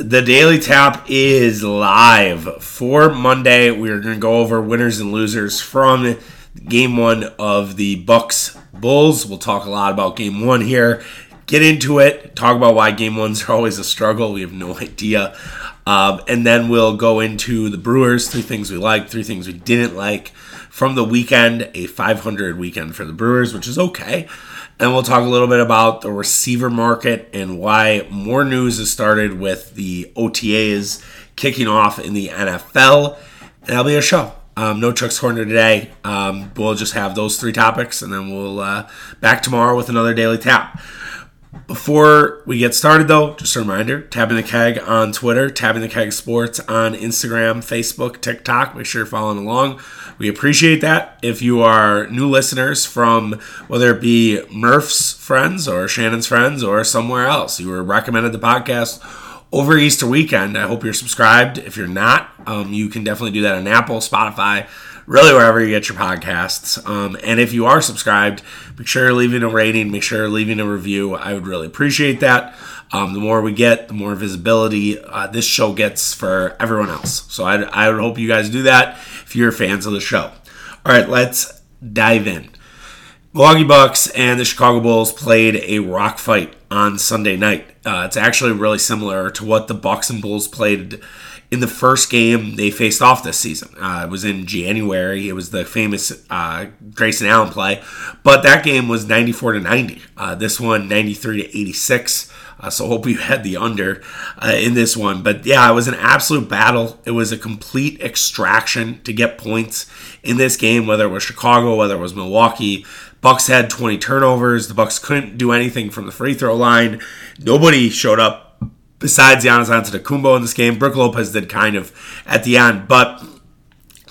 The Daily Tap is live for Monday. We are going to go over winners and losers from game one of the Bucks Bulls. We'll talk a lot about game one here. Get into it. Talk about why game ones are always a struggle. We have no idea. Um, and then we'll go into the Brewers. Three things we liked, three things we didn't like from the weekend. A 500 weekend for the Brewers, which is okay. And we'll talk a little bit about the receiver market and why more news has started with the OTAs kicking off in the NFL. And that'll be a show. Um, no Chuck's Corner today. Um, we'll just have those three topics, and then we'll uh, back tomorrow with another daily tap. Before we get started, though, just a reminder tapping the keg on Twitter, tapping the keg sports on Instagram, Facebook, TikTok. Make sure you're following along. We appreciate that. If you are new listeners from whether it be Murph's friends or Shannon's friends or somewhere else, you were recommended the podcast over Easter weekend. I hope you're subscribed. If you're not, um, you can definitely do that on Apple, Spotify, really wherever you get your podcasts. Um, and if you are subscribed, make sure you're leaving a rating, make sure you're leaving a review. I would really appreciate that. Um, the more we get, the more visibility uh, this show gets for everyone else. So I, I would hope you guys do that if you're fans of the show. All right, let's dive in. Milwaukee Bucks and the Chicago Bulls played a rock fight on Sunday night. Uh, it's actually really similar to what the Bucks and Bulls played in the first game they faced off this season. Uh, it was in January. It was the famous uh, Grayson Allen play, but that game was 94 to 90. Uh, this one 93 to 86. Uh, so hope you had the under uh, in this one. But yeah, it was an absolute battle. It was a complete extraction to get points in this game, whether it was Chicago, whether it was Milwaukee. Bucks had 20 turnovers. The Bucks couldn't do anything from the free throw line. Nobody showed up besides Giannis Antetokounmpo in this game. Brook Lopez did kind of at the end, but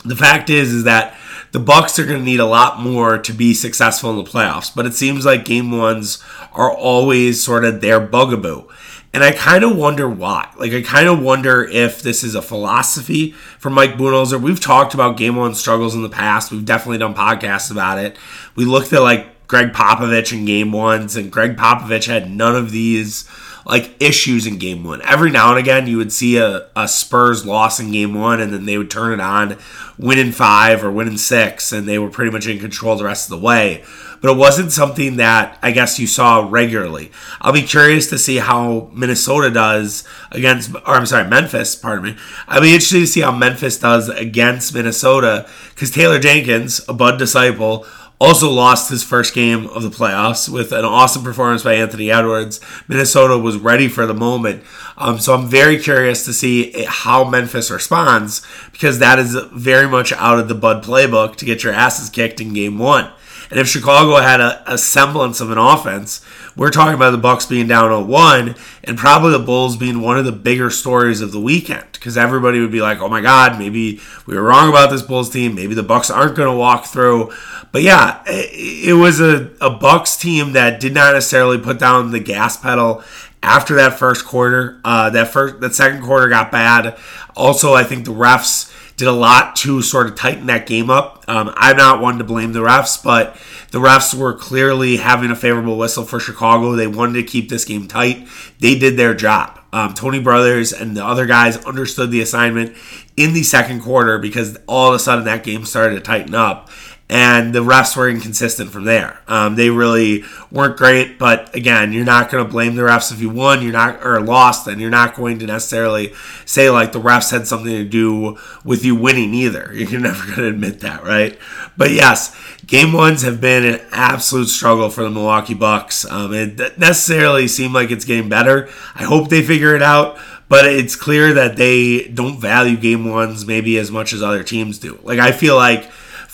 the fact is, is that the Bucks are going to need a lot more to be successful in the playoffs. But it seems like game ones are always sort of their bugaboo. And I kind of wonder why. Like, I kind of wonder if this is a philosophy for Mike Budenholzer. We've talked about game one struggles in the past. We've definitely done podcasts about it. We looked at like Gregg Popovich in game ones, and Gregg Popovich had none of these like issues in game one. Every now and again, you would see a, a Spurs loss in game one, and then they would turn it on, win in five or win in six, and they were pretty much in control the rest of the way. But it wasn't something that I guess you saw regularly. I'll be curious to see how Minnesota does against, or I'm sorry, Memphis, pardon me. I'll be interested to see how Memphis does against Minnesota because Taylor Jenkins, a Bud disciple, also lost his first game of the playoffs with an awesome performance by Anthony Edwards. Minnesota was ready for the moment. Um, so I'm very curious to see how Memphis responds because that is very much out of the Bud playbook to get your asses kicked in game one. And if Chicago had a, a, semblance of an offense, we're talking about the Bucks being down 0-1 and probably the Bulls being one of the bigger stories of the weekend because everybody would be like, "Oh my God, maybe we were wrong about this Bulls team. Maybe the Bucks aren't going to walk through." But yeah, it, it was a, a Bucks team that did not necessarily put down the gas pedal after that first quarter. Uh, that first, that second quarter got bad. Also, I think the refs did a lot to sort of tighten that game up. Um, I'm not one to blame the refs, but the refs were clearly having a favorable whistle for Chicago. They wanted to keep this game tight. They did their job. Um, Tony Brothers and the other guys understood the assignment in the second quarter because all of a sudden that game started to tighten up and the refs were inconsistent from there. Um, they really weren't great, but again, you're not going to blame the refs if you won, you're not or lost, and you're not going to necessarily say like the refs had something to do with you winning either. You're never going to admit that, right? But yes, game ones have been an absolute struggle for the Milwaukee Bucks. Um, it necessarily seemed like it's getting better. I hope they figure it out. But it's clear that they don't value game ones maybe as much as other teams do. Like I feel like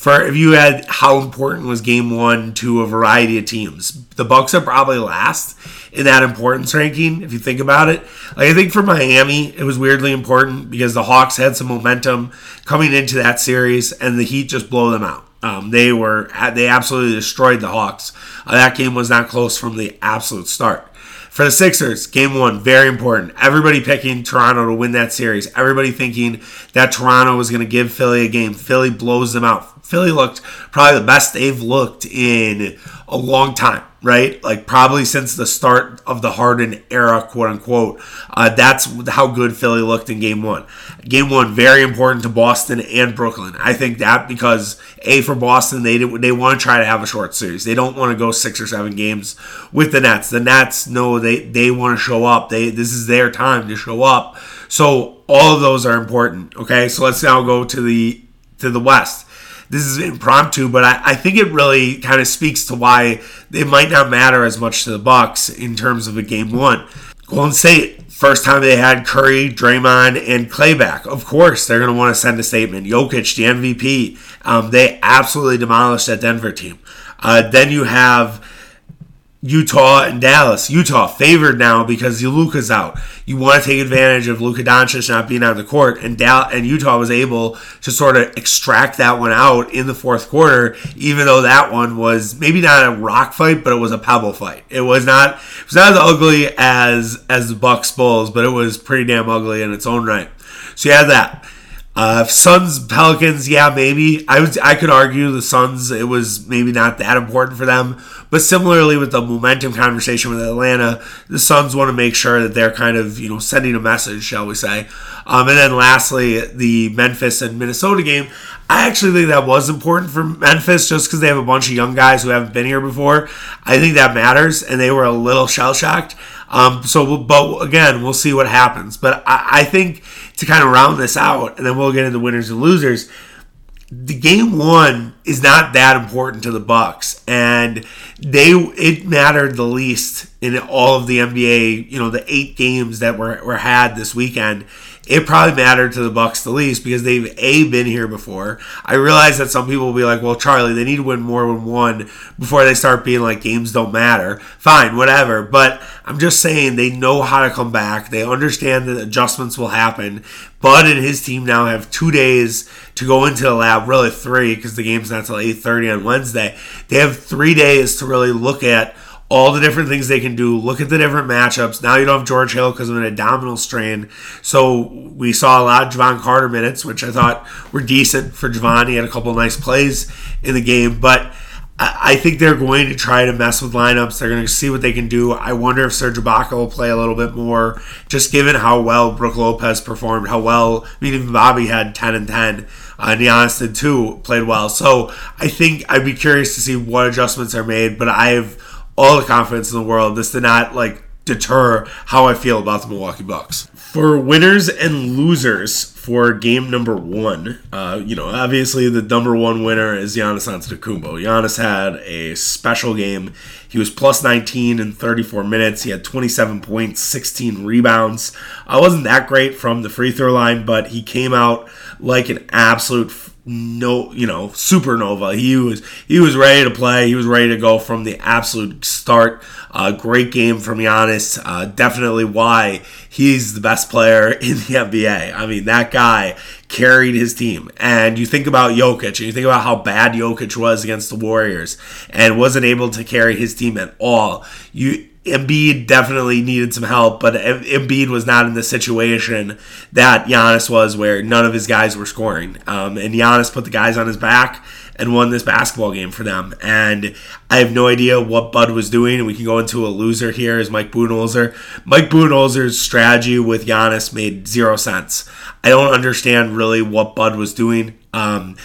for if you had how important was game one to a variety of teams. The Bucks are probably last in that importance ranking, if you think about it. Like I think for Miami, it was weirdly important because the Hawks had some momentum coming into that series and the Heat just blow them out. Um, they were they absolutely destroyed the Hawks. Uh, that game was not close from the absolute start. For the Sixers, game one, very important. Everybody picking Toronto to win that series. Everybody thinking that Toronto was going to give Philly a game. Philly blows them out. Philly looked probably the best they've looked in a long time, right? Like probably since the start of the Harden era, quote unquote. Uh, that's how good Philly looked in game one. Game one, very important to Boston and Brooklyn. I think that because A, for Boston, they, they want to try to have a short series. They don't want to go six or seven games with the Nets. The Nets know they, they want to show up. They This is their time to show up. So all of those are important. Okay, so let's now go to the to the West this is impromptu, but I, I think it really kind of speaks to why it might not matter as much to the Bucks in terms of a game one. Golden State, first time they had Curry, Draymond, and Clay back. Of course, they're going to want to send a statement. Jokic, the MVP, um, they absolutely demolished that Denver team. Uh, then you have Utah and Dallas. Utah favored now because Luka's out. You want to take advantage of Luka Doncic not being on the court, and Dal- and Utah was able to sort of extract that one out in the fourth quarter, even though that one was maybe not a rock fight, but it was a pebble fight. It was not it was not as ugly as as the Bucks Bulls, but it was pretty damn ugly in its own right. So you have that. Uh, Suns Pelicans, yeah, maybe. I was I could argue the Suns it was maybe not that important for them, but similarly with the momentum conversation with Atlanta, the Suns want to make sure that they're kind of you know sending a message, shall we say? Um, and then lastly, the Memphis and Minnesota game. I actually think that was important for Memphis just because they have a bunch of young guys who haven't been here before. I think that matters, and they were a little shell shocked. Um, so, but again, we'll see what happens. But I, I think to kind of round this out, and then we'll get into winners and losers. The game one is not that important to the Bucks, and they it mattered the least in all of the NBA. You know, the eight games that were, were had this weekend it probably mattered to the Bucks the least because they've a been here before. I realize that some people will be like, "Well, Charlie, they need to win more than one before they start being like games don't matter." Fine, whatever. But I'm just saying they know how to come back. They understand that adjustments will happen. Bud and his team now have two days to go into the lab, really three, because the game's not till 8:30 on Wednesday. They have three days to really look at all the different things they can do. Look at the different matchups. Now you don't have George Hill because of an abdominal strain. So we saw a lot of Jevon Carter minutes, which I thought were decent for Jevon. He had a couple nice plays in the game, but I think they're going to try to mess with lineups. They're going to see what they can do. I wonder if Serge Ibaka will play a little bit more, just given how well Brook Lopez performed, how well, I mean, even Bobby had 10 and 10. Uh, Giannis did too, played well. So I think I'd be curious to see what adjustments are made, but I have all the confidence in the world. This did not like deter how I feel about the Milwaukee Bucks. For winners and losers for game number one, uh, you know, obviously the number one winner is Giannis Antetokounmpo. Giannis had a special game. He was plus 19 in 34 minutes. He had 27 points, 16 rebounds. I wasn't that great from the free throw line, but he came out like an absolute no, you know, supernova. He was he was ready to play. He was ready to go from the absolute start. Uh, great game from Giannis. Uh, definitely why he's the best player in the NBA. I mean, that guy carried his team. And you think about Jokic, and you think about how bad Jokic was against the Warriors, and wasn't able to carry his team at all. You Embiid definitely needed some help, but Embiid was not in the situation that Giannis was, where none of his guys were scoring. Um, and Giannis put the guys on his back and won this basketball game for them. And I have no idea what Bud was doing. We can go into a loser here is Mike Budenholzer. Mike Budenholzer's strategy with Giannis made zero sense. I don't understand really what Bud was doing. Um,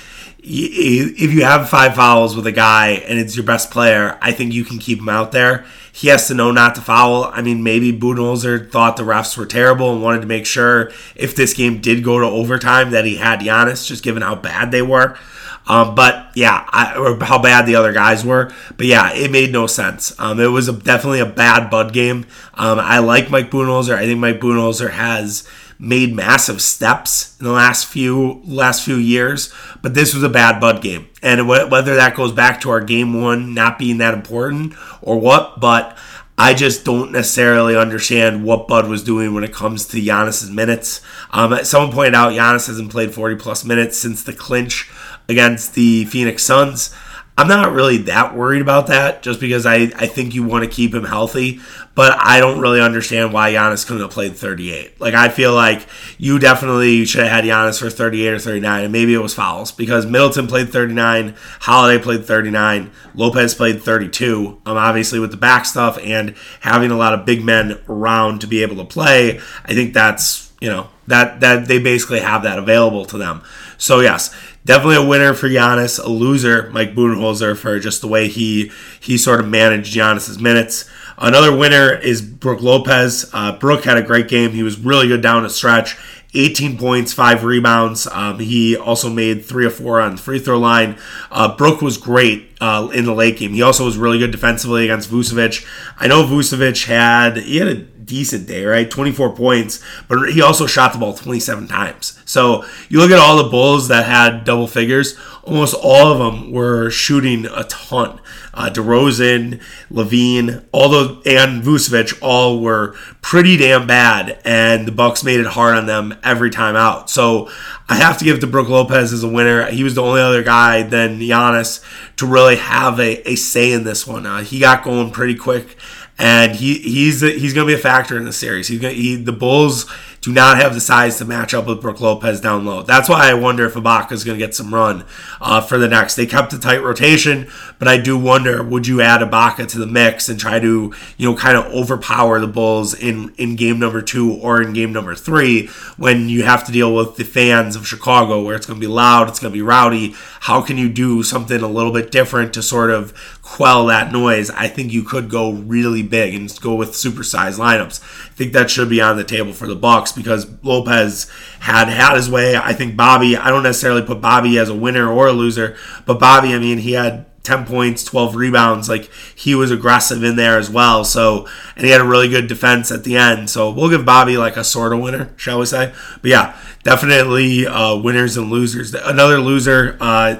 if you have five fouls with a guy and it's your best player, I think you can keep him out there. He has to know not to foul. I mean, maybe Budenholzer thought the refs were terrible and wanted to make sure if this game did go to overtime that he had Giannis, just given how bad they were. Um, but yeah, I, or how bad the other guys were. But yeah, it made no sense. Um, it was a, definitely a bad Bud game. Um, I like Mike Budenholzer. I think Mike Budenholzer has made massive steps in the last few last few years, but this was a bad Bud game. And whether that goes back to our game one not being that important or what, but I just don't necessarily understand what Bud was doing when it comes to Giannis's minutes. Um, someone pointed out Giannis hasn't played 40 plus minutes since the clinch against the Phoenix Suns. I'm not really that worried about that just because I, I think you want to keep him healthy. But I don't really understand why Giannis couldn't have played 38. Like, I feel like you definitely should have had Giannis for 38 or 39, and maybe it was fouls because Middleton played 39, Holiday played 39, Lopez played 32. Um, obviously, with the back stuff and having a lot of big men around to be able to play, I think that's, you know, that, that they basically have that available to them. So, yes, definitely a winner for Giannis, a loser, Mike Budenholzer, for just the way he he sort of managed Giannis's minutes. Another winner is Brook Lopez. Uh, Brook had a great game. He was really good down the stretch. 18 points, five rebounds. Um, he also made three or four on the free throw line. Uh, Brook was great uh, in the late game. He also was really good defensively against Vucevic. I know Vucevic had he had a decent day, right? 24 points, but he also shot the ball 27 times. So you look at all the Bulls that had double figures, almost all of them were shooting a ton. Uh, DeRozan, LaVine, all the and Vucevic all were pretty damn bad, and the Bucks made it hard on them every time out. So I have to give to Brook Lopez as a winner. He was the only other guy than Giannis to really have a, a say in this one. Uh, he got going pretty quick and he he's he's going to be a factor in the series. He's gonna, he the Bulls do not have the size to match up with Brook Lopez down low. That's why I wonder if Ibaka is going to get some run uh, for the next. They kept a tight rotation, but I do wonder would you add Ibaka to the mix and try to you know kind of overpower the Bulls in in game number two or in game number three when you have to deal with the fans of Chicago where it's going to be loud, it's going to be rowdy. How can you do something a little bit different to sort of quell that noise, I think you could go really big and go with supersized lineups. I think that should be on the table for the Bucks because Lopez had had his way. I think Bobby, I don't necessarily put Bobby as a winner or a loser, but Bobby, I mean, he had 10 points, 12 rebounds. Like he was aggressive in there as well. So, and he had a really good defense at the end. So we'll give Bobby like a sort of winner, shall we say? But yeah, definitely uh, winners and losers. Another loser uh,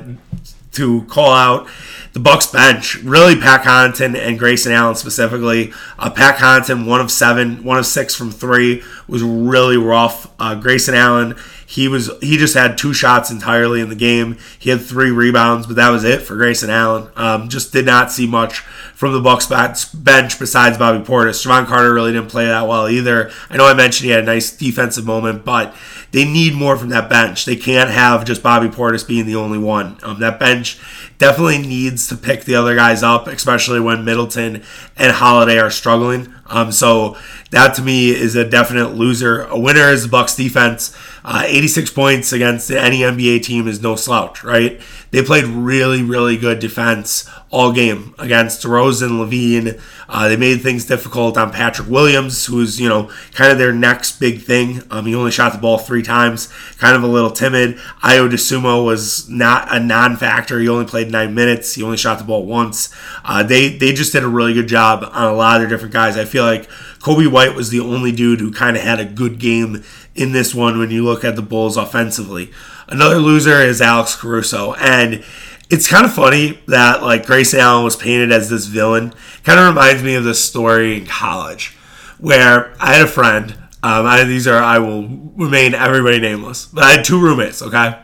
to call out the Bucks bench, really Pat Connaughton and Grayson Allen specifically. Uh, Pat Connaughton, one of seven, one of six from three, was really rough. Uh, Grayson Allen, he was he just had two shots entirely in the game. He had three rebounds, but that was it for Grayson Allen. Um, just did not see much from the Bucks bench besides Bobby Portis. Jevon Carter really didn't play that well either. I know I mentioned he had a nice defensive moment, but they need more from that bench. They can't have just Bobby Portis being the only one. Um, that bench definitely needs to pick the other guys up, especially when Middleton and Holiday are struggling. Um, so that to me is a definite loser. A winner is the Bucks defense. Uh, 86 points against any NBA team is no slouch, right? They played really, really good defense all game against DeRozan, LaVine. Uh, they made things difficult on Patrick Williams, who's you know kind of their next big thing. Um, he only shot the ball three times, kind of a little timid. Ayo Dosunmu was not a non-factor. He only played nine minutes. He only shot the ball once. Uh, they they just did a really good job on a lot of their different guys. I feel like Coby White was the only dude who kind of had a good game in this one when you look at the Bulls offensively. Another loser is Alex Caruso, and it's kind of funny that like Grayson Allen was painted as this villain. Kind of reminds me of this story in college where I had a friend. Um, I, these are I will remain everybody nameless, but I had two roommates. Okay,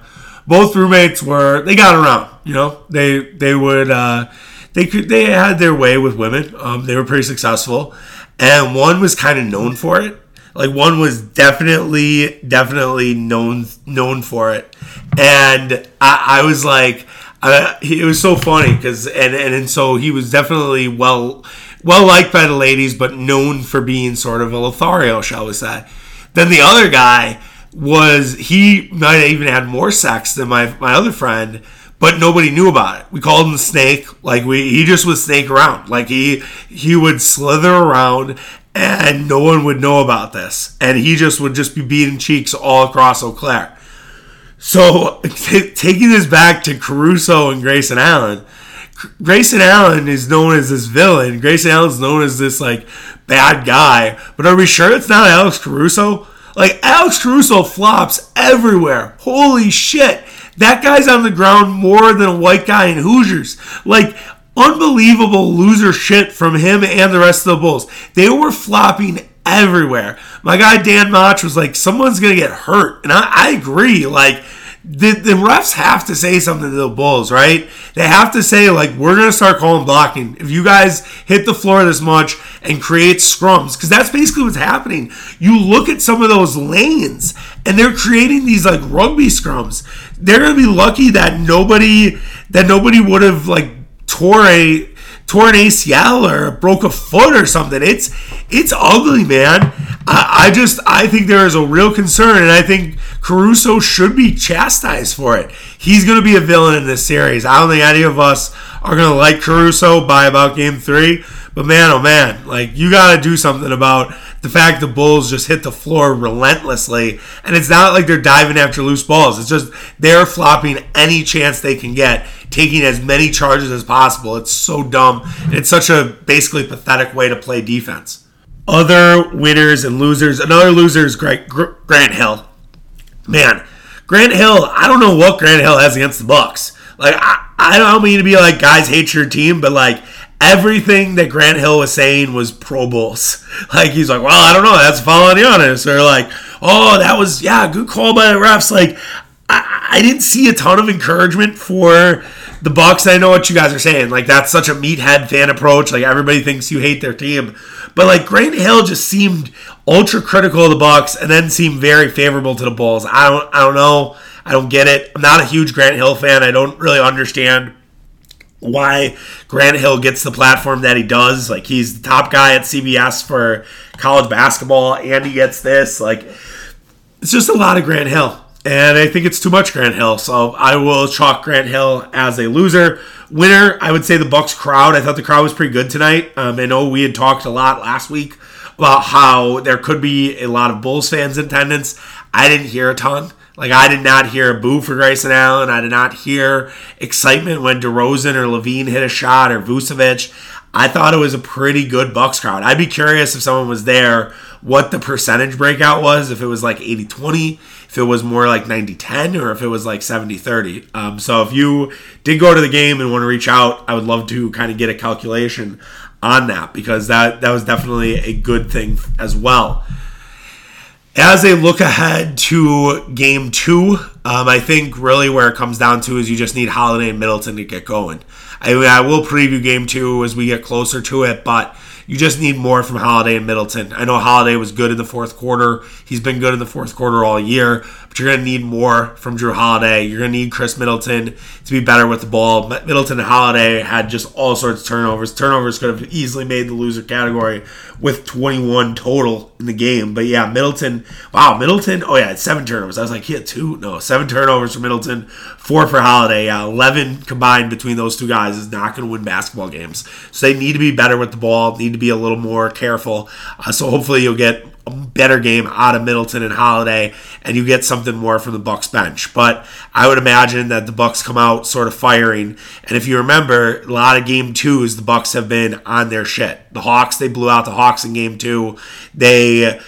both roommates were they got around. You know, they they would uh, they could they had their way with women. Um, they were pretty successful, and one was kind of known for it. Like one was definitely definitely known known for it, and I, I was like it was so funny because and, and and so he was definitely well well liked by the ladies, but known for being sort of a Lothario, shall we say. Then the other guy was he might have even had more sex than my my other friend, but nobody knew about it. We called him the snake. Like we he just would snake around. Like he he would slither around and no one would know about this. And he just would just be beating cheeks all across Eau Claire. So t- taking this back to Caruso and Grayson Allen, Grayson Allen is known as this villain. Grayson Allen is known as this like bad guy. But are we sure it's not Alex Caruso? Like Alex Caruso flops everywhere. Holy shit. That guy's on the ground more than a white guy in Hoosiers. Like unbelievable loser shit from him and the rest of the Bulls. They were flopping everywhere. My guy Dan Mach was like, someone's gonna get hurt, and I, I agree. Like the, the refs have to say something to the Bulls, right? They have to say, like, we're going to start calling blocking. If you guys hit the floor this much and create scrums, because that's basically what's happening. You look at some of those lanes and they're creating these, like, rugby scrums. They're going to be lucky that nobody, that nobody would have, like, tore a tore an ACL or broke a foot or something. It's it's ugly, man. I, I, just I think there is a real concern, and I think Caruso should be chastised for it. He's going to be a villain in this series. I don't think any of us are going to like Caruso by about game three. But man, oh man, like you got to do something about the fact the Bulls just hit the floor relentlessly, and it's not like they're diving after loose balls. It's just they're flopping any chance they can get, taking as many charges as possible. It's so dumb. It's such a basically pathetic way to play defense. Other winners and losers. Another loser is Grant Hill. Man, Grant Hill. I don't know what Grant Hill has against the Bucks. Like I, I don't mean to be like guys hate your team, but like everything that Grant Hill was saying was Pro Bulls. Like he's like, well, I don't know, that's following Giannis, or like, oh, that was yeah, good call by the refs. Like I, I didn't see a ton of encouragement for the Bucks. I know what you guys are saying. Like that's such a meathead fan approach. Like everybody thinks you hate their team, but like Grant Hill just seemed ultra critical of the Bucks, and then seemed very favorable to the Bulls. I don't, I don't know. I don't get it. I'm not a huge Grant Hill fan. I don't really understand why Grant Hill gets the platform that he does. Like he's the top guy at CBS for college basketball, and he gets this. Like it's just a lot of Grant Hill, and I think it's too much Grant Hill. So I will chalk Grant Hill as a loser. Winner, I would say the Bucks crowd. I thought the crowd was pretty good tonight. Um, I know we had talked a lot last week about how there could be a lot of Bulls fans in attendance. I didn't hear a ton. Like I did not hear a boo for Grayson Allen. I did not hear excitement when DeRozan or LaVine hit a shot or Vucevic. I thought it was a pretty good Bucks crowd. I'd be curious if someone was there what the percentage breakout was, if it was like 80-20, if it was more like 90-10, or if it was like 70-30. Um, so if you did go to the game and want to reach out, I would love to kind of get a calculation on that because that that was definitely a good thing as well. As they look ahead to game two, um, I think really where it comes down to is you just need Holiday and Middleton to get going. I, I will preview game two as we get closer to it, but you just need more from Holiday and Middleton. I know Holiday was good in the fourth quarter. He's been good in the fourth quarter all year, but you're going to need more from Jrue Holiday. You're going to need Khris Middleton to be better with the ball. Middleton and Holiday had just all sorts of turnovers. Turnovers could have easily made the loser category with 21 total in the game. But yeah, Middleton, wow, Middleton, oh yeah, it's seven turnovers. I was like, he had two? No, seven turnovers for Middleton, four for Holiday. Yeah, 11 combined between those two guys is not going to win basketball games. So they need to be better with the ball, need to be a little more careful. Uh, so hopefully you'll get a better game out of Middleton and Holiday, and you get something more from the Bucks bench. But I would imagine that the Bucks come out sort of firing. And if you remember, a lot of game twos, the Bucks have been on their shit. The Hawks, they blew out the Hawks in game two. They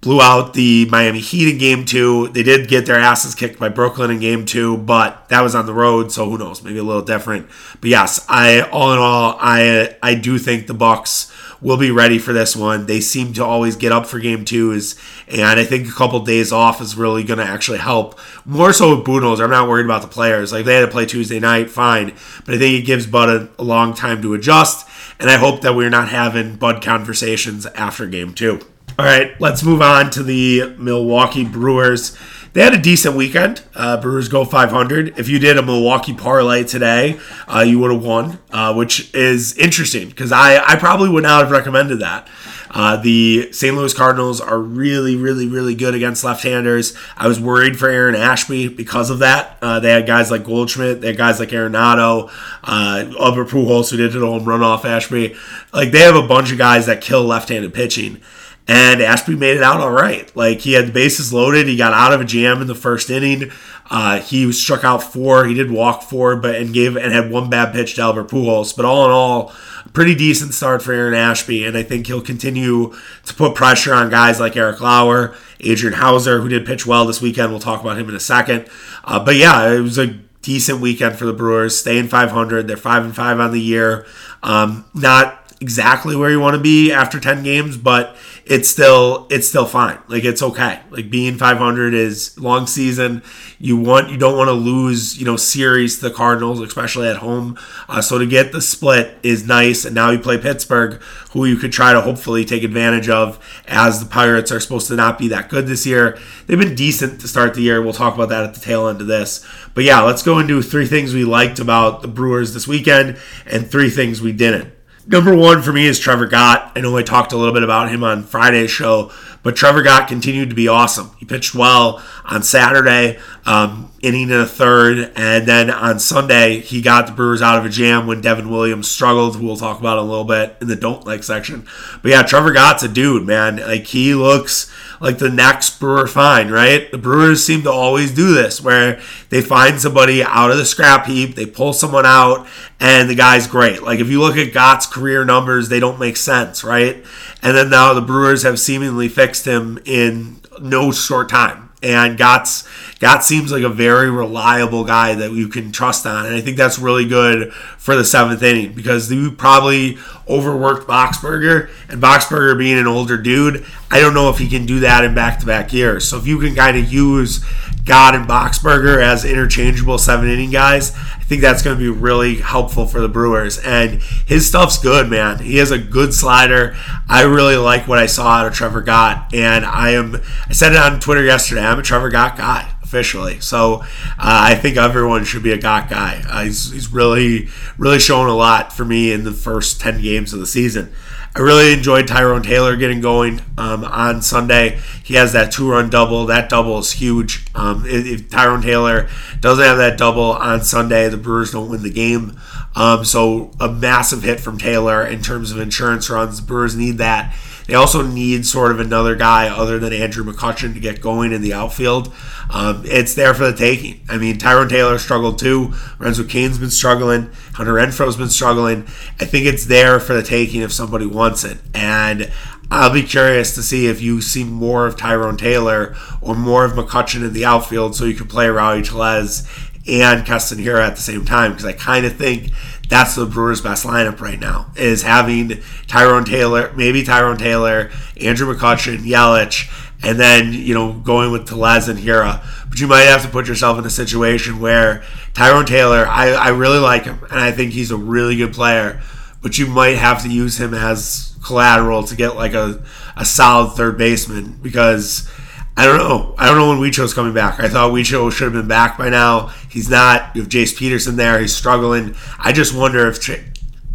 blew out the Miami Heat in game two. They did get their asses kicked by Brooklyn in game two, but that was on the road, so who knows? Maybe a little different. But yes, I all in all, I I do think the Bucks will be ready for this one. They seem to always get up for game twos, and I think a couple days off is really going to actually help. More so with Budenholzer. I'm not worried about the players. Like they had to play Tuesday night, fine, but I think it gives Bud a, a long time to adjust, and I hope that we're not having Bud conversations after game two. All right, let's move on to the Milwaukee Brewers they had a decent weekend. Uh, Brewers go 500. If you did a Milwaukee parlay today, uh, you would have won, uh, which is interesting because I, I probably would not have recommended that. Uh, the St. Louis Cardinals are really, really, really good against left-handers. I was worried for Aaron Ashby because of that. Uh, they had guys like Goldschmidt, they had guys like Arenado, uh, Albert Pujols who did hit a home run off Ashby. Like they have a bunch of guys that kill left-handed pitching and Ashby made it out all right. Like he had the bases loaded. He got out of a jam in the first inning. Uh, he was struck out four. He did walk four, but and gave and had one bad pitch to Albert Pujols. But all in all, pretty decent start for Aaron Ashby, and I think he'll continue to put pressure on guys like Eric Lauer, Adrian Houser, who did pitch well this weekend. We'll talk about him in a second. Uh, but yeah, it was a decent weekend for the Brewers, staying 500. They're five and five on the year. Um, not exactly where you want to be after 10 games, but it's still it's still fine. Like it's okay. Like being 500 is long season. You want you don't want to lose you know series to the Cardinals, especially at home. Uh, so to get the split is nice. And now you play Pittsburgh, who you could try to hopefully take advantage of, as the Pirates are supposed to not be that good this year. They've been decent to start the year. We'll talk about that at the tail end of this. But yeah, let's go into three things we liked about the Brewers this weekend and three things we didn't. Number one for me is Trevor Gott. I know I talked a little bit about him on Friday's show, but Trevor Gott continued to be awesome. He pitched well on Saturday, um, inning in a third, and then on Sunday he got the Brewers out of a jam when Devin Williams struggled. Who we'll talk about a little bit in the don't like section. But yeah, Trevor Gott's a dude, man. Like he looks like the next Brewer find, right? The Brewers seem to always do this where they find somebody out of the scrap heap, they pull someone out, and the guy's great. Like if you look at Gott's career numbers, they don't make sense, right? And then now the Brewers have seemingly fixed him in no short time. And Gott's Gott seems like a very reliable guy that you can trust on. And I think that's really good for the seventh inning because you probably overworked Boxberger. And Boxberger being an older dude, I don't know if he can do that in back to back years. So if you can kind of use Gott and Boxberger as interchangeable seven inning guys, I think that's going to be really helpful for the Brewers. And his stuff's good, man. He has a good slider. I really like what I saw out of Trevor Gott. And I am, I said it on Twitter yesterday, I'm a Trevor Gott guy officially. So uh, I think everyone should be a Gott guy. Uh, he's, he's really, really shown a lot for me in the first 10 games of the season. I really enjoyed Tyrone Taylor getting going um, on Sunday. He has that two run double. That double is huge. Um, if, if, Tyrone Taylor doesn't have that double on Sunday, the Brewers don't win the game. Um, so a massive hit from Taylor in terms of insurance runs. The Brewers need that. They also need sort of another guy other than Andrew McCutchen to get going in the outfield. Um, it's there for the taking. I mean, Tyrone Taylor struggled too. Lorenzo Cain's been struggling. Hunter Renfroe's been struggling. I think it's there for the taking if somebody wants it. And I'll be curious to see if you see more of Tyrone Taylor or more of McCutchen in the outfield so you can play Rowdy Tellez and Keston Hiura at the same time because I kind of think that's the Brewers' best lineup right now is having Tyrone Taylor, maybe Tyrone Taylor, Andrew McCutchen, Yelich, and then you know going with Tellez and Hiura. But you might have to put yourself in a situation where Tyrone Taylor, I, I really like him, and I think he's a really good player. But you might have to use him as collateral to get like a, a solid third baseman because I don't know. I don't know when Wicho's coming back. I thought Wicho should have been back by now. He's not. You have Jace Peterson there. He's struggling. I just wonder if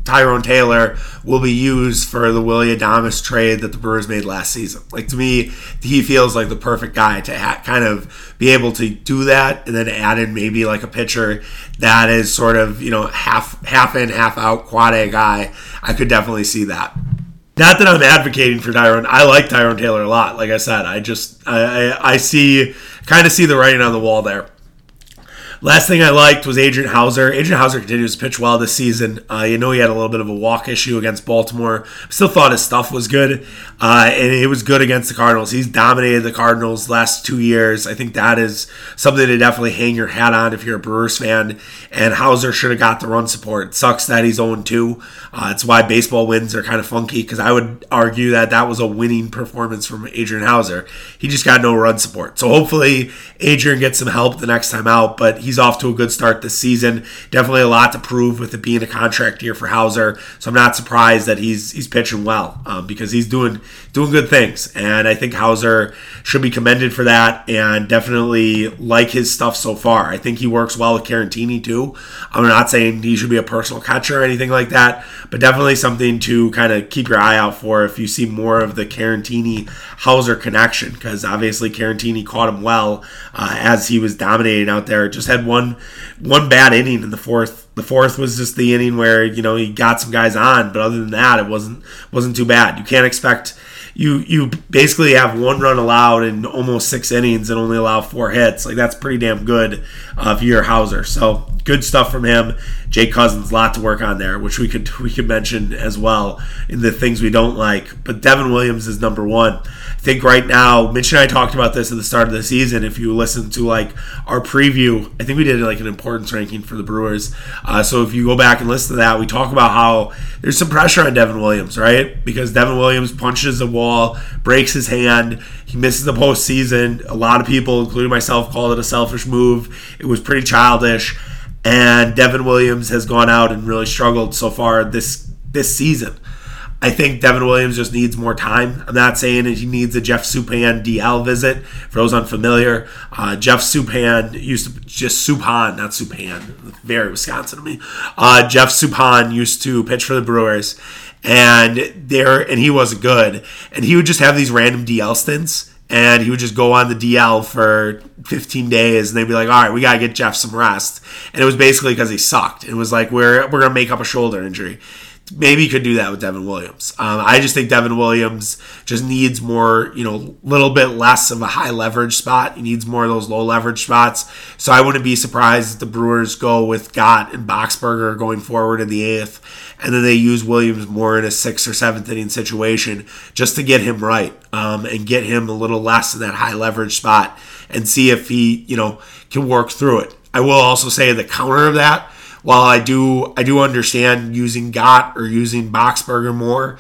Tyrone Taylor will be used for the Willy Adames trade that the Brewers made last season. Like to me, he feels like the perfect guy to ha- kind of be able to do that, and then add in maybe like a pitcher that is sort of you know half half in, half out, quad A guy. I could definitely see that. Not that I'm advocating for Tyrone. I like Tyrone Taylor a lot. Like I said, I just I I, I see kind of see the writing on the wall there. Last thing I liked was Adrian Houser. Adrian Houser continues to pitch well this season. Uh, you know he had a little bit of a walk issue against Baltimore. Still thought his stuff was good, uh, and it was good against the Cardinals. He's dominated the Cardinals last two years. I think that is something to definitely hang your hat on if you're a Brewers fan. And Houser should have got the run support. It sucks that he's 0-2. Uh, it's why baseball wins are kind of funky because I would argue that that was a winning performance from Adrian Houser. He just got no run support. So hopefully Adrian gets some help the next time out, but he's off to a good start this season. Definitely a lot to prove with it being a contract year for Houser. So I'm not surprised that he's he's pitching well um, because he's doing doing good things, and I think Houser should be commended for that, and definitely like his stuff so far. I think he works well with Caratini too. I'm not saying he should be a personal catcher or anything like that, but definitely something to kind of keep your eye out for if you see more of the Caratini Houser connection, because obviously Caratini caught him well uh, as he was dominating out there. Just had one one bad inning in the fourth. The fourth was just the inning where you know he got some guys on, but other than that, it wasn't wasn't too bad. You can't expect you you basically have one run allowed in almost six innings and only allow four hits. Like that's pretty damn good uh, if you're Houser. So good stuff from him. Jake Cousins, a lot to work on there, which we could we could mention as well in the things we don't like. But Devin Williams is number one. Think right now, Mitch and I talked about this at the start of the season. If you listen to like our preview, I think we did like an importance ranking for the Brewers. Uh, so if you go back and listen to that, we talk about how there's some pressure on Devin Williams, right? Because Devin Williams punches the wall, breaks his hand, he misses the postseason. A lot of people, including myself, called it a selfish move. It was pretty childish. And Devin Williams has gone out and really struggled so far this this season. I think Devin Williams just needs more time. I'm not saying that he needs a Jeff Suppan DL visit. For those unfamiliar, uh, Jeff Suppan used to just Suppan, not Suppan, very Wisconsin to me. Uh, Jeff Suppan used to pitch for the Brewers, and there and he wasn't good. And he would just have these random DL stints and he would just go on the DL for 15 days, and they'd be like, "All right, we gotta get Jeff some rest." And it was basically because he sucked. It was like we're we're gonna make up a shoulder injury maybe you could do that with Devin Williams. Um, I just think Devin Williams just needs more, you know, a little bit less of a high leverage spot. He needs more of those low leverage spots. So I wouldn't be surprised if the Brewers go with Gott and Boxberger going forward in the eighth, and then they use Williams more in a sixth or seventh inning situation just to get him right um, and get him a little less in that high leverage spot and see if he, you know, can work through it. I will also say the counter of that while I do I do understand using Gott or using Boxberger more,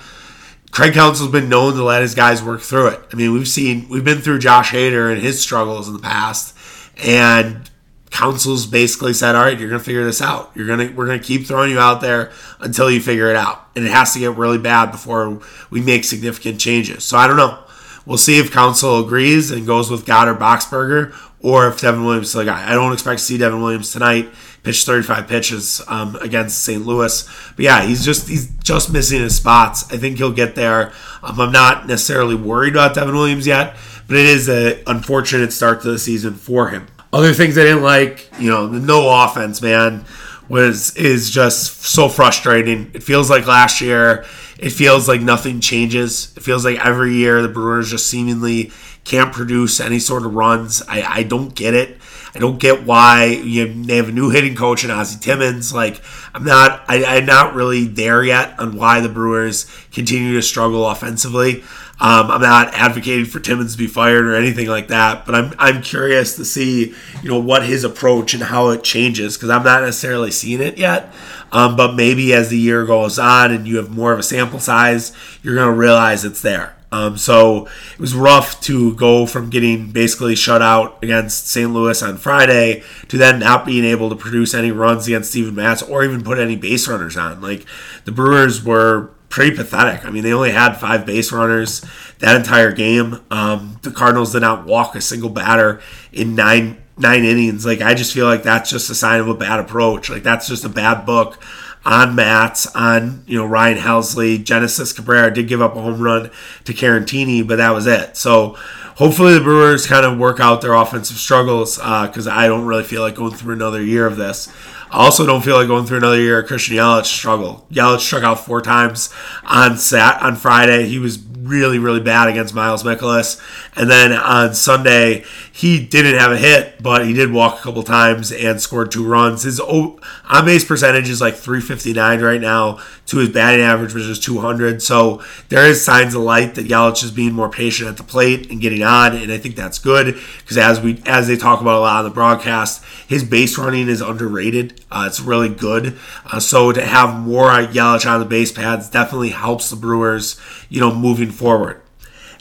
Craig Counsell's been known to let his guys work through it. I mean, we've seen we've been through Josh Hader and his struggles in the past, and Counsell's basically said, "All right, you're gonna figure this out. You're gonna we're gonna keep throwing you out there until you figure it out, and it has to get really bad before we make significant changes." So I don't know. We'll see if Counsell agrees and goes with Gott or Boxberger, or if Devin Williams. Like I don't expect to see Devin Williams tonight pitched 35 pitches um, against St. Louis. But yeah, he's just he's just missing his spots. I think he'll get there. Um, I'm not necessarily worried about Devin Williams yet, but it is an unfortunate start to the season for him. Other things I didn't like, you know, the no offense, man, was is just so frustrating. It feels like last year. It feels like nothing changes. It feels like every year the Brewers just seemingly can't produce any sort of runs. I, I don't get it. I don't get why you they have a new hitting coach in Ozzie Timmons. Like I'm not I, I'm not really there yet on why the Brewers continue to struggle offensively. Um, I'm not advocating for Timmons to be fired or anything like that, but I'm I'm curious to see you know what his approach and how it changes because I'm not necessarily seeing it yet. Um, but maybe as the year goes on and you have more of a sample size, you're going to realize it's there. Um, so it was rough to go from getting basically shut out against St. Louis on Friday to then not being able to produce any runs against Steven Matz or even put any base runners on. Like the Brewers were pretty pathetic. I mean, they only had five base runners that entire game. Um, the Cardinals did not walk a single batter in nine nine innings. Like I just feel like that's just a sign of a bad approach. Like that's just a bad book on Matz, on you know Ryan Helsley, Genesis Cabrera did give up a home run to Caratini, but that was it. So hopefully the Brewers kind of work out their offensive struggles because uh, I don't really feel like going through another year of this. I also don't feel like going through another year of Christian Yelich struggle. Yelich struck out four times on Sat on Friday. He was really, really bad against Miles Mikolas. And then on Sunday, he didn't have a hit, but he did walk a couple times and scored two runs. His on base percentage is like 359 right now to his batting average, which is 200. So there is signs of light that Yelich is being more patient at the plate and getting on, and I think that's good because as we as they talk about a lot on the broadcast, his base running is underrated. Uh, it's really good. Uh, so to have more Yelich on the base pads definitely helps the Brewers, you know, moving forward.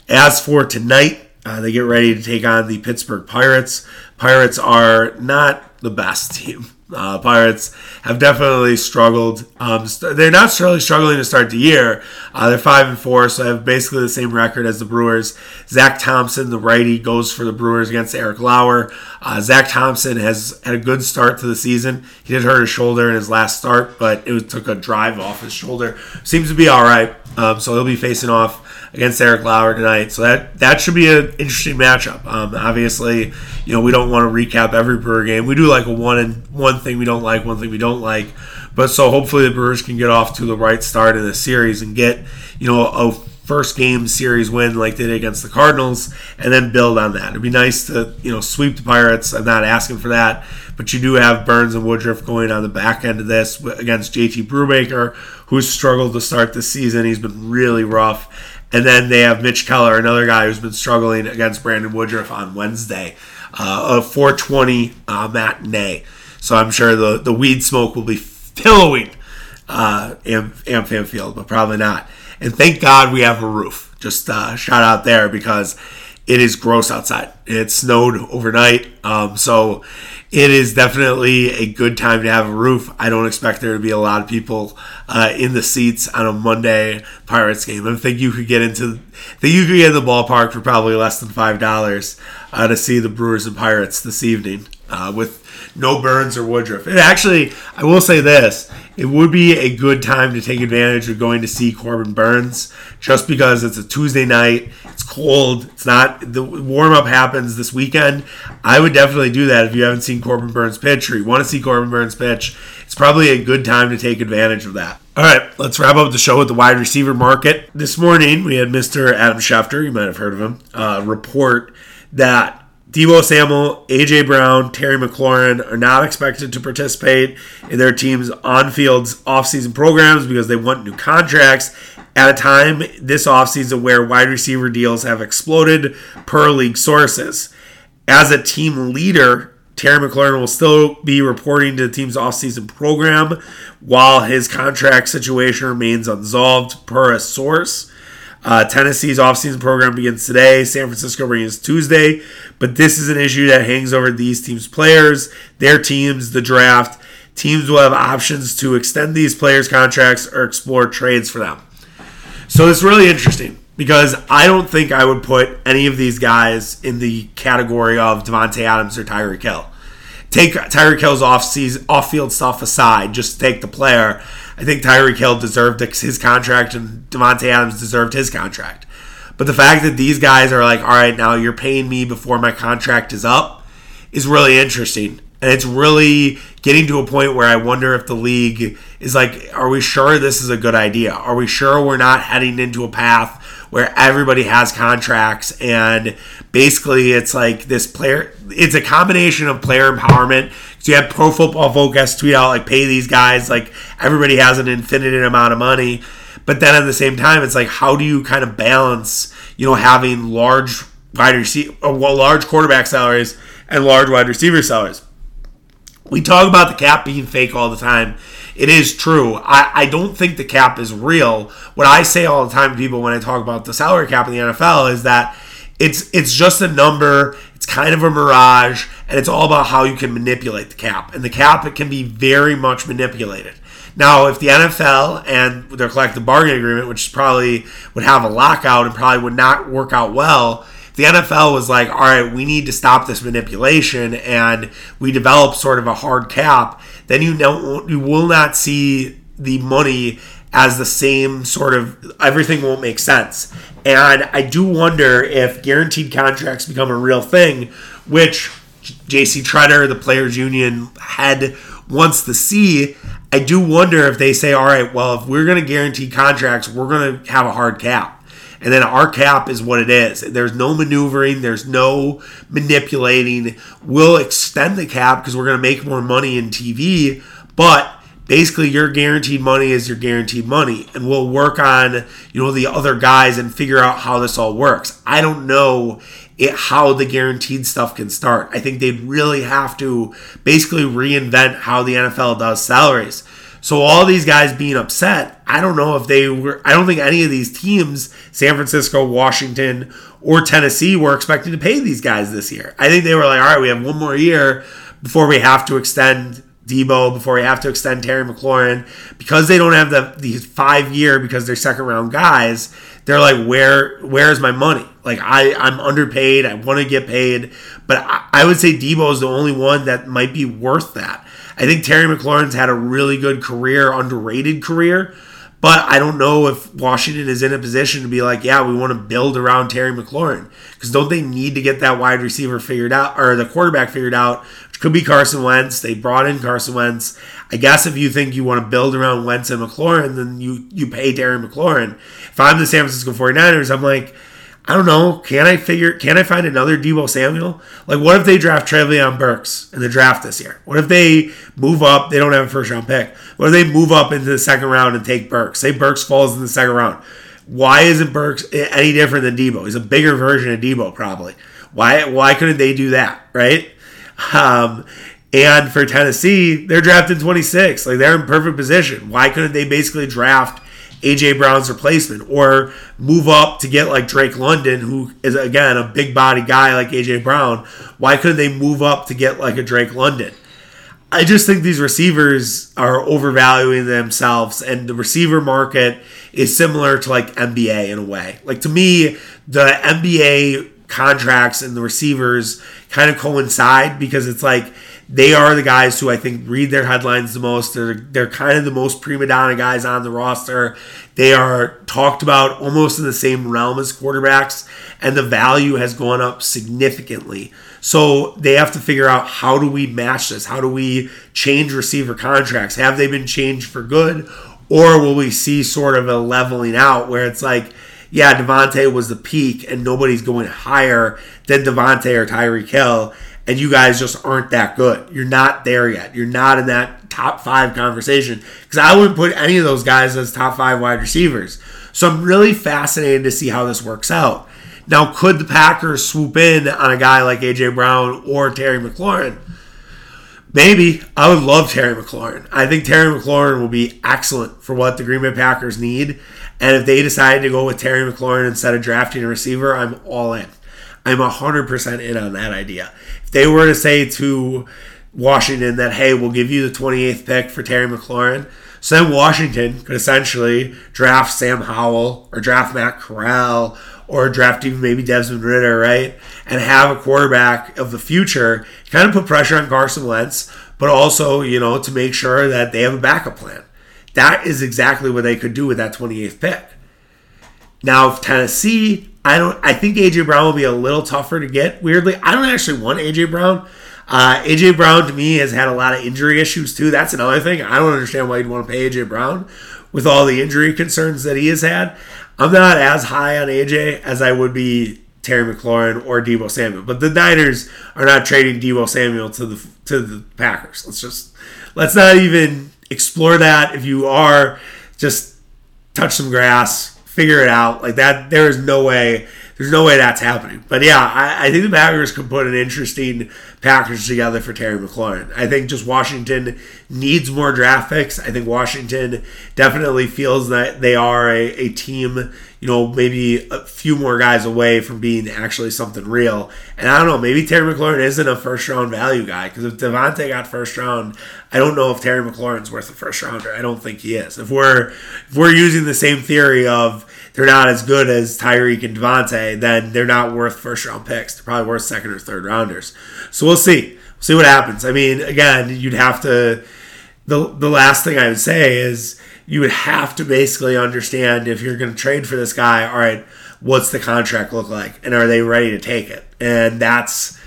As for tonight, uh, they get ready to take on the Pittsburgh Pirates. Pirates are not the best team. Uh, Pirates have definitely struggled. Um, st- they're not really struggling to start the year. Uh, they're five and four, so they have basically the same record as the Brewers. Zach Thompson, the righty, goes for the Brewers against Eric Lauer. Uh, Zach Thompson has had a good start to the season. He did hurt his shoulder in his last start, but it took a drive off his shoulder. Seems to be all right. Um, so he'll be facing off against Eric Lauer tonight. So that that should be an interesting matchup. Um, obviously, you know we don't want to recap every Brewer game. We do like a one and one thing we don't like, one thing we don't like. But so hopefully the Brewers can get off to the right start in the series and get you know a first game series win like they did against the Cardinals, and then build on that. It'd be nice to you know sweep the Pirates. I'm not asking for that, but you do have Burnes and Woodruff going on the back end of this against JT Brubaker, who's struggled to start the season. He's been really rough. And then they have Mitch Keller, another guy who's been struggling against Brandon Woodruff on Wednesday, uh, a 420 uh, matinee. So I'm sure the, the weed smoke will be billowing uh, AmFam Field, but probably not. And thank God we have a roof. Just uh, shout out there because it is gross outside. It snowed overnight. Um, so it is definitely a good time to have a roof. I don't expect there to be a lot of people uh, in the seats on a Monday Pirates game. I think you could get into, think you could get in the ballpark for probably less than five dollars uh, to see the Brewers and Pirates this evening uh, with no Burnes or Woodruff. It actually, I will say this: it would be a good time to take advantage of going to see Corbin Burnes just because it's a Tuesday night. It's cold. It's not the warm up happens this weekend. I would definitely do that if you haven't seen Corbin Burnes pitch or you want to see Corbin Burnes pitch. It's probably a good time to take advantage of that. All right, let's wrap up the show with the wide receiver market. This morning we had Mr. Adam Schefter, you might have heard of him, uh, report that Deebo Samuel, AJ Brown, Terry McLaurin are not expected to participate in their team's on-field offseason programs because they want new contracts at a time this offseason where wide receiver deals have exploded per league sources. As a team leader, Terry McLaurin will still be reporting to the team's offseason program while his contract situation remains unsolved per a source. Uh, Tennessee's offseason program begins today. San Francisco begins Tuesday. But this is an issue that hangs over these teams' players, their teams, the draft. Teams will have options to extend these players' contracts or explore trades for them. So it's really interesting because I don't think I would put any of these guys in the category of Davante Adams or Tyreek Hill. Take Tyreek Hill's off season, off field stuff aside, just take the player. I think Tyreek Hill deserved his contract and Davante Adams deserved his contract. But the fact that these guys are like, all right, now you're paying me before my contract is up is really interesting. And it's really getting to a point where I wonder if the league is like, are we sure this is a good idea? Are we sure we're not heading into a path where everybody has contracts and basically it's like this player, it's a combination of player empowerment so you have Pro Football Focus tweet out like pay these guys like everybody has an infinite amount of money, but then at the same time it's like how do you kind of balance you know having large wide receiver, uh, well, large quarterback salaries and large wide receiver salaries. We talk about the cap being fake all the time. It is true. I, I don't think the cap is real. What I say all the time to people when I talk about the salary cap in the NFL is that it's it's just a number. It's kind of a mirage, and it's all about how you can manipulate the cap. And the cap it can be very much manipulated. Now, if the NFL and their collective bargaining agreement, which probably would have a lockout and probably would not work out well, the NFL was like, all right, we need to stop this manipulation and we develop sort of a hard cap, then you know you will not see the money as the same sort of everything won't make sense. And I do wonder if guaranteed contracts become a real thing, which JC Tretter, the players union head, wants to see. I do wonder if they say, all right, well, if we're going to guarantee contracts, we're going to have a hard cap. And then our cap is what it is. There's no maneuvering, there's no manipulating. We'll extend the cap because we're going to make more money in TV, but basically your guaranteed money is your guaranteed money. And we'll work on you know the other guys and figure out how this all works. I don't know it, how the guaranteed stuff can start. I think they'd really have to basically reinvent how the nfl does salaries so all these guys being upset i don't know if they were i don't think any of these teams san francisco washington or tennessee were expecting to pay these guys this year i think they were like all right we have one more year before we have to extend Deebo, before we have to extend Terry McLaurin because they don't have the these five year because they're second round guys. They're like, where where's my money? Like I I'm underpaid. I want to get paid, but I, I would say Deebo is the only one that might be worth that. I think Terry McLaurin's had a really good career, underrated career. But I don't know if Washington is in a position to be like, yeah, we want to build around Terry McLaurin. Because don't they need to get that wide receiver figured out or the quarterback figured out Which could be Carson Wentz. They brought in Carson Wentz. I guess if you think you want to build around Wentz and McLaurin, then you you pay Terry McLaurin. If I'm the San Francisco 49ers, I'm like, I don't know. Can I figure? Can I find another Deebo Samuel? Like, what if they draft Treylon Burks in the draft this year? What if they move up? They don't have a first round pick. What if they move up into the second round and take Burks? Say Burks falls in the second round. Why isn't Burks any different than Deebo? He's a bigger version of Deebo, probably. Why why couldn't they do that, right? Um, and for Tennessee, they're drafted 26. Like they're in perfect position. Why couldn't they basically draft AJ Brown's replacement or move up to get like Drake London, who is again a big body guy like AJ Brown? Why couldn't they move up to get like a Drake London? I just think these receivers are overvaluing themselves, and the receiver market is similar to like NBA in a way. Like to me, the NBA contracts and the receivers kind of coincide because it's like they are the guys who I think read their headlines the most. They're they're kind of the most prima donna guys on the roster. They are talked about almost in the same realm as quarterbacks, and the value has gone up significantly. So they have to figure out how do we match this? How do we change receiver contracts? Have they been changed for good? Or will we see sort of a leveling out where it's like, yeah, Davante was the peak and nobody's going higher than Davante or Tyreek Hill, and you guys just aren't that good. You're not there yet. You're not in that top five conversation. Because I wouldn't put any of those guys as top five wide receivers. So I'm really fascinated to see how this works out. Now, could the Packers swoop in on a guy like AJ Brown or Terry McLaurin? Maybe. I would love Terry McLaurin. I think Terry McLaurin will be excellent for what the Green Bay Packers need. And if they decide to go with Terry McLaurin instead of drafting a receiver, I'm all in. I'm 100% in on that idea. If they were to say to Washington that, hey, we'll give you the 28th pick for Terry McLaurin, so then Washington could essentially draft Sam Howell or draft Matt Corral or draft even maybe Desmond Ridder, right? And have a quarterback of the future, kind of put pressure on Carson Wentz, but also, you know, to make sure that they have a backup plan. That is exactly what they could do with that 28th pick. Now, if Tennessee, I don't I think AJ Brown will be a little tougher to get. Weirdly, I don't actually want AJ Brown. Uh, AJ Brown to me has had a lot of injury issues too. That's another thing. I don't understand why you'd want to pay AJ Brown with all the injury concerns that he has had. I'm not as high on AJ as I would be Terry McLaurin or Deebo Samuel. But the Niners are not trading Deebo Samuel to the to the Packers. Let's just let's not even explore that. If you are, just touch some grass, figure it out. Like that, there is no way. There's no way that's happening. But yeah, I, I think the Packers could put an interesting package together for Terry McLaurin. I think just Washington needs more draft picks. I think Washington definitely feels that they are a, a team, you know, maybe a few more guys away from being actually something real. And I don't know, maybe Terry McLaurin isn't a first round value guy because if Davante got first round, I don't know if Terry McLaurin's worth a first rounder. I don't think he is. If we're if we're using the same theory of they're not as good as Tyreek and Davante, then they're not worth first round picks. They're probably worth second or third rounders. So we'll see. We'll see what happens. I mean, again, you'd have to. The the last thing I would say is you would have to basically understand if you're going to trade for this guy. All right, what's the contract look like, and are they ready to take it? And that's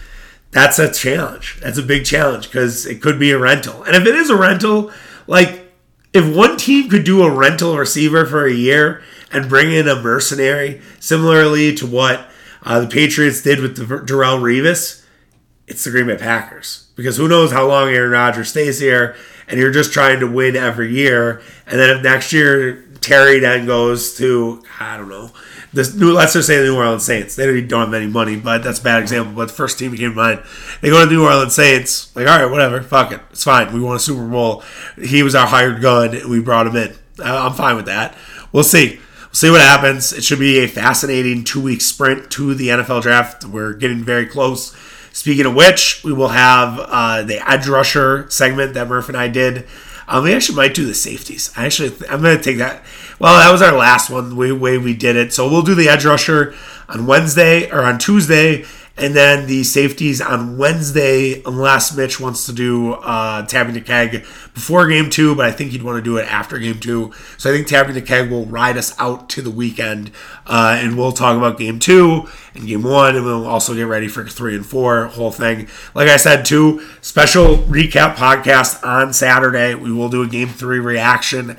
that's a challenge. That's a big challenge because it could be a rental. And if it is a rental, like if one team could do a rental receiver for a year and bring in a mercenary, similarly to what uh, the Patriots did with the Darrelle Revis, it's the Green Bay Packers. Because who knows how long Aaron Rodgers stays here, and you're just trying to win every year. And then if next year Terry then goes to, I don't know, this new, let's just say the New Orleans Saints. They don't have any money, but that's a bad example. But the first team came to mind, they go to the New Orleans Saints. Like, all right, whatever, fuck it, it's fine. We won a Super Bowl. He was our hired gun. We brought him in. I'm fine with that. We'll see see what happens. It should be a fascinating two week sprint to the NFL draft. We're getting very close. Speaking of which, we will have uh, the edge rusher segment that Murph and I did. Um, we actually might do the safeties. I actually, I'm going to take that. Well, that was our last one, the way, way we did it. So we'll do the edge rusher on Wednesday or on Tuesday, and then the safeties on Wednesday, unless Mitch wants to do uh, tapping the keg before game two, but I think he'd want to do it after game two. So I think tapping the keg will ride us out to the weekend, uh, and we'll talk about game two and game one, and we'll also get ready for three and four, whole thing. Like I said, two special recap podcast on Saturday. We will do a game three reaction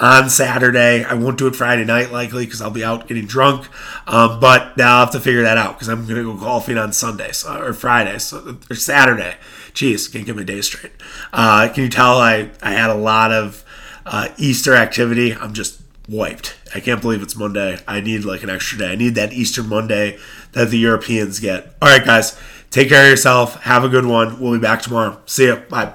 on Saturday. I won't do it Friday night likely because I'll be out getting drunk. Um, but now I'll have to figure that out because I'm going to go golfing on Sunday so, or Friday so, or Saturday. Jeez, can't get my day straight. Uh, can you tell I, I had a lot of uh, Easter activity? I'm just wiped. I can't believe it's Monday. I need like an extra day. I need that Easter Monday that the Europeans get. All right, guys, take care of yourself. Have a good one. We'll be back tomorrow. See ya. Bye.